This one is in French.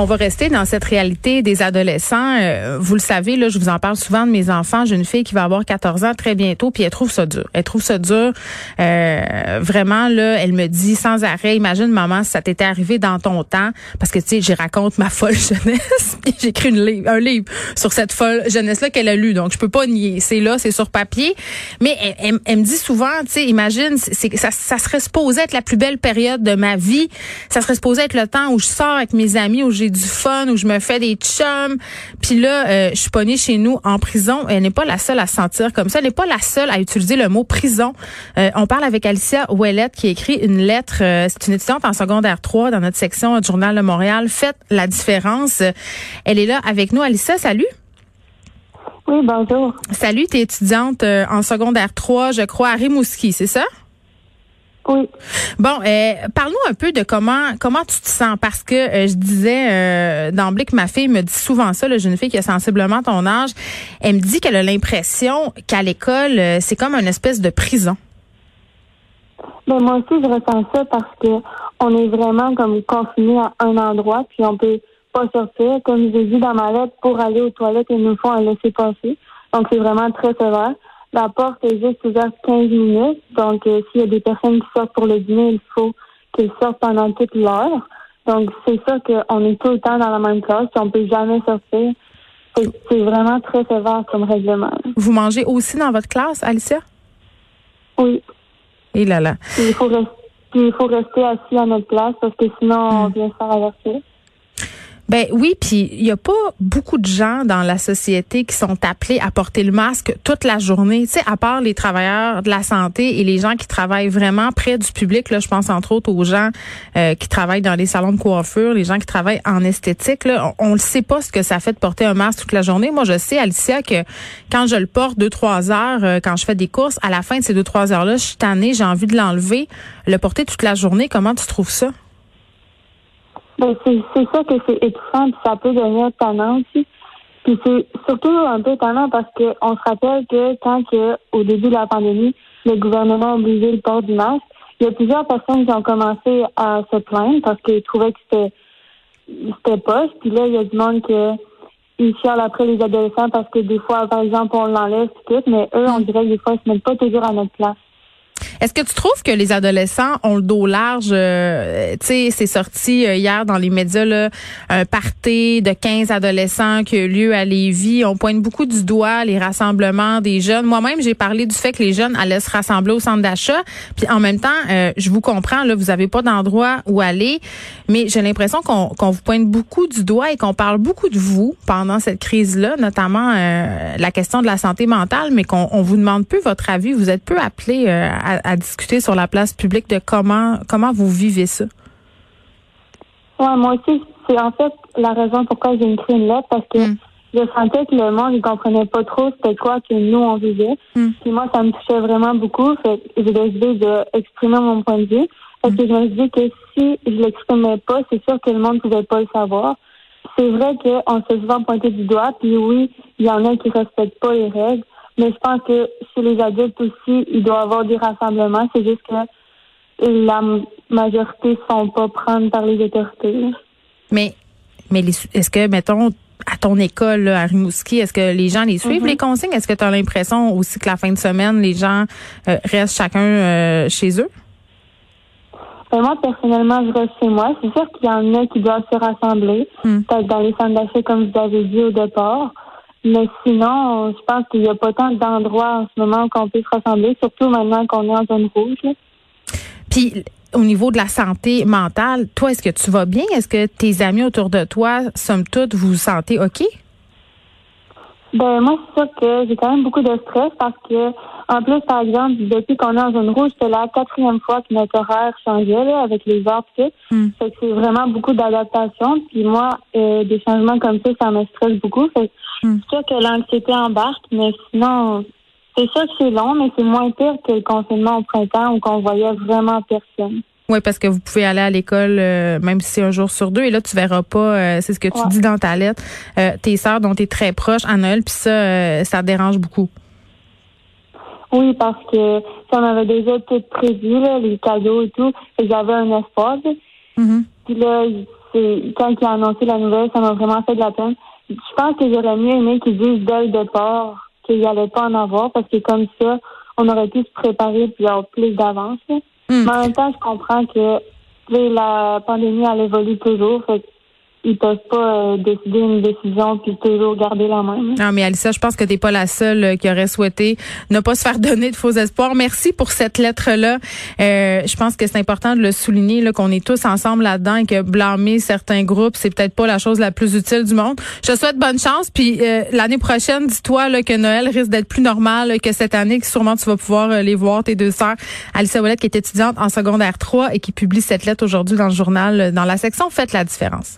On va rester dans cette réalité des adolescents. Euh, vous le savez, là, je vous en parle souvent de mes enfants. J'ai une fille qui va avoir 14 ans très bientôt, puis elle trouve ça dur. Elle trouve ça dur. Euh, vraiment, là, elle me dit sans arrêt, imagine, maman, si ça t'était arrivé dans ton temps, parce que, tu sais, j'y raconte ma folle jeunesse, puis j'écris une un livre sur cette folle jeunesse-là qu'elle a lu. Donc, je peux pas nier. C'est là, c'est sur papier. Mais elle, elle, me dit souvent, tu sais, imagine, c'est, ça, ça serait supposé être la plus belle période de ma vie. Ça serait supposé être le temps où je sors avec mes amis, où j'ai du fun, où je me fais des chums. Puis là, euh, je suis pognée chez nous en prison. Elle n'est pas la seule à se sentir comme ça. Elle n'est pas la seule à utiliser le mot prison. Euh, on parle avec Alicia Ouellette qui écrit une lettre. Euh, c'est une étudiante en secondaire 3 dans notre section du Journal de Montréal. Faites la différence. Elle est là avec nous. Alicia, salut. Oui, bonjour. Salut, tu es étudiante en secondaire 3, je crois, à Rimouski, c'est ça? Oui. Bon, euh, parle-nous un peu de comment comment tu te sens parce que euh, je disais euh, d'emblée que ma fille me dit souvent ça, la jeune fille qui a sensiblement ton âge, elle me dit qu'elle a l'impression qu'à l'école c'est comme une espèce de prison. Ben moi aussi je ressens ça parce que on est vraiment comme confiné à un endroit puis on peut pas sortir. Comme j'ai dit dans ma lettre, pour aller aux toilettes, ils nous font un laisser passer. Donc c'est vraiment très sévère. La porte est juste ouverte 15 minutes. Donc, euh, s'il y a des personnes qui sortent pour le dîner, il faut qu'ils sortent pendant toute l'heure. Donc, c'est ça qu'on est tout le temps dans la même classe. On peut jamais sortir. C'est vraiment très sévère comme règlement. Vous mangez aussi dans votre classe, Alicia? Oui. Et là là. il faut, rester, il faut rester assis à notre place parce que sinon, on hmm. vient se faire avertir. Ben oui, puis il y a pas beaucoup de gens dans la société qui sont appelés à porter le masque toute la journée. Tu sais, à part les travailleurs de la santé et les gens qui travaillent vraiment près du public. Là, je pense entre autres aux gens euh, qui travaillent dans les salons de coiffure, les gens qui travaillent en esthétique. On ne sait pas ce que ça fait de porter un masque toute la journée. Moi, je sais, Alicia, que quand je le porte deux trois heures, euh, quand je fais des courses, à la fin de ces deux trois heures là, je suis tannée, j'ai envie de l'enlever. Le porter toute la journée, comment tu trouves ça? Ben, c'est, ça que c'est étouffant, puis ça peut devenir tannant aussi. Puis c'est surtout un peu tannant parce que on se rappelle que quand que, au début de la pandémie, le gouvernement a obligé le port du masque, il y a plusieurs personnes qui ont commencé à se plaindre parce qu'ils trouvaient que c'était c'était poche. Puis là, il y a du monde qui ils chialent après les adolescents parce que des fois, par exemple, on l'enlève tout, mais eux, on dirait des fois, ils se mettent pas toujours à notre place. Est-ce que tu trouves que les adolescents ont le dos large? Euh, tu sais, c'est sorti euh, hier dans les médias, là, un party de 15 adolescents qui a lieu à Lévis. On pointe beaucoup du doigt les rassemblements des jeunes. Moi-même, j'ai parlé du fait que les jeunes allaient se rassembler au centre d'achat. Puis en même temps, euh, je vous comprends, là, vous avez pas d'endroit où aller, mais j'ai l'impression qu'on vous pointe beaucoup du doigt et qu'on parle beaucoup de vous pendant cette crise-là, notamment la question de la santé mentale, mais qu'on on vous demande peu votre avis. Vous êtes peu appelé à à discuter sur la place publique de comment comment vous vivez ça? Ouais, moi aussi, c'est en fait la raison pourquoi j'ai écrit une lettre parce que hmm. je sentais que le monde ne comprenait pas trop c'était quoi que nous on vivait. Hmm. Puis moi, ça me touchait vraiment beaucoup. Fait j'ai décidé d'exprimer mon point de vue. Parce que je me dis que si je l'exprimais pas, c'est sûr que le monde ne pouvait pas le savoir. C'est vrai qu'on se souvent pointé du doigt, puis oui, il y en a qui respectent pas les règles, mais je pense que chez les adultes aussi, il doit y avoir des rassemblements. C'est juste que la majorité ne sont pas prendre par les autorités. Mais, mais est-ce que, mettons, à ton école à Rimouski, est-ce que les gens les suivent, mm-hmm. les consignes? Est-ce que tu as l'impression aussi que la fin de semaine, les gens euh, restent chacun euh, chez eux? Ben, moi, personnellement, je reste chez moi. C'est sûr qu'il y en a qui doivent se rassembler, mm. peut-être dans les centres d'achat, comme vous avez dit au départ. Mais sinon, je pense qu'il n'y a pas tant d'endroits en ce moment qu'on peut se rassembler, surtout maintenant qu'on est en zone rouge. Puis au niveau de la santé mentale, toi, est-ce que tu vas bien? Est-ce que tes amis autour de toi, somme toute, vous vous sentez OK? Ben moi, c'est sûr que j'ai quand même beaucoup de stress parce que, en plus, par exemple, depuis qu'on est en zone rouge, c'est la quatrième fois que notre horaire changeait là, avec les heures mm. Fait que c'est vraiment beaucoup d'adaptation. Puis moi, euh, des changements comme ça, ça me stresse beaucoup. Fait que mm. c'est sûr que l'anxiété embarque, mais sinon, c'est sûr que c'est long, mais c'est moins pire que le confinement au printemps où qu'on voyait vraiment personne. Oui, parce que vous pouvez aller à l'école euh, même si c'est un jour sur deux. Et là, tu verras pas, euh, c'est ce que tu dis dans ta lettre, euh, tes sœurs dont tu es très proche à Noël, puis ça, ça te dérange beaucoup. Oui, parce que ça m'avait déjà tout prévu, là, les cadeaux et tout, et j'avais un espoir. Mm-hmm. Puis là, quand il a annoncé la nouvelle, ça m'a vraiment fait de la peine. Je pense que j'aurais mieux aimé qu'ils disent dès le départ qu'il n'y allait pas en avoir, parce que comme ça, on aurait pu se préparer puis avoir plus d'avance. Hmm. Mais en même temps, je comprends que la pandémie, elle évolue toujours. Ils peuvent pas euh, décider une décision puis toujours garder la même. Non, mais Alicia, je pense que tu n'es pas la seule euh, qui aurait souhaité ne pas se faire donner de faux espoirs. Merci pour cette lettre-là. Euh, je pense que c'est important de le souligner là, qu'on est tous ensemble là-dedans et que blâmer certains groupes, c'est peut-être pas la chose la plus utile du monde. Je te souhaite bonne chance. Puis l'année prochaine, dis-toi là, que Noël risque d'être plus normal que cette année, que sûrement tu vas pouvoir les voir, tes deux sœurs. Alicia Ouellette, qui est étudiante en secondaire 3 et qui publie cette lettre aujourd'hui dans le journal, dans la section Faites la différence.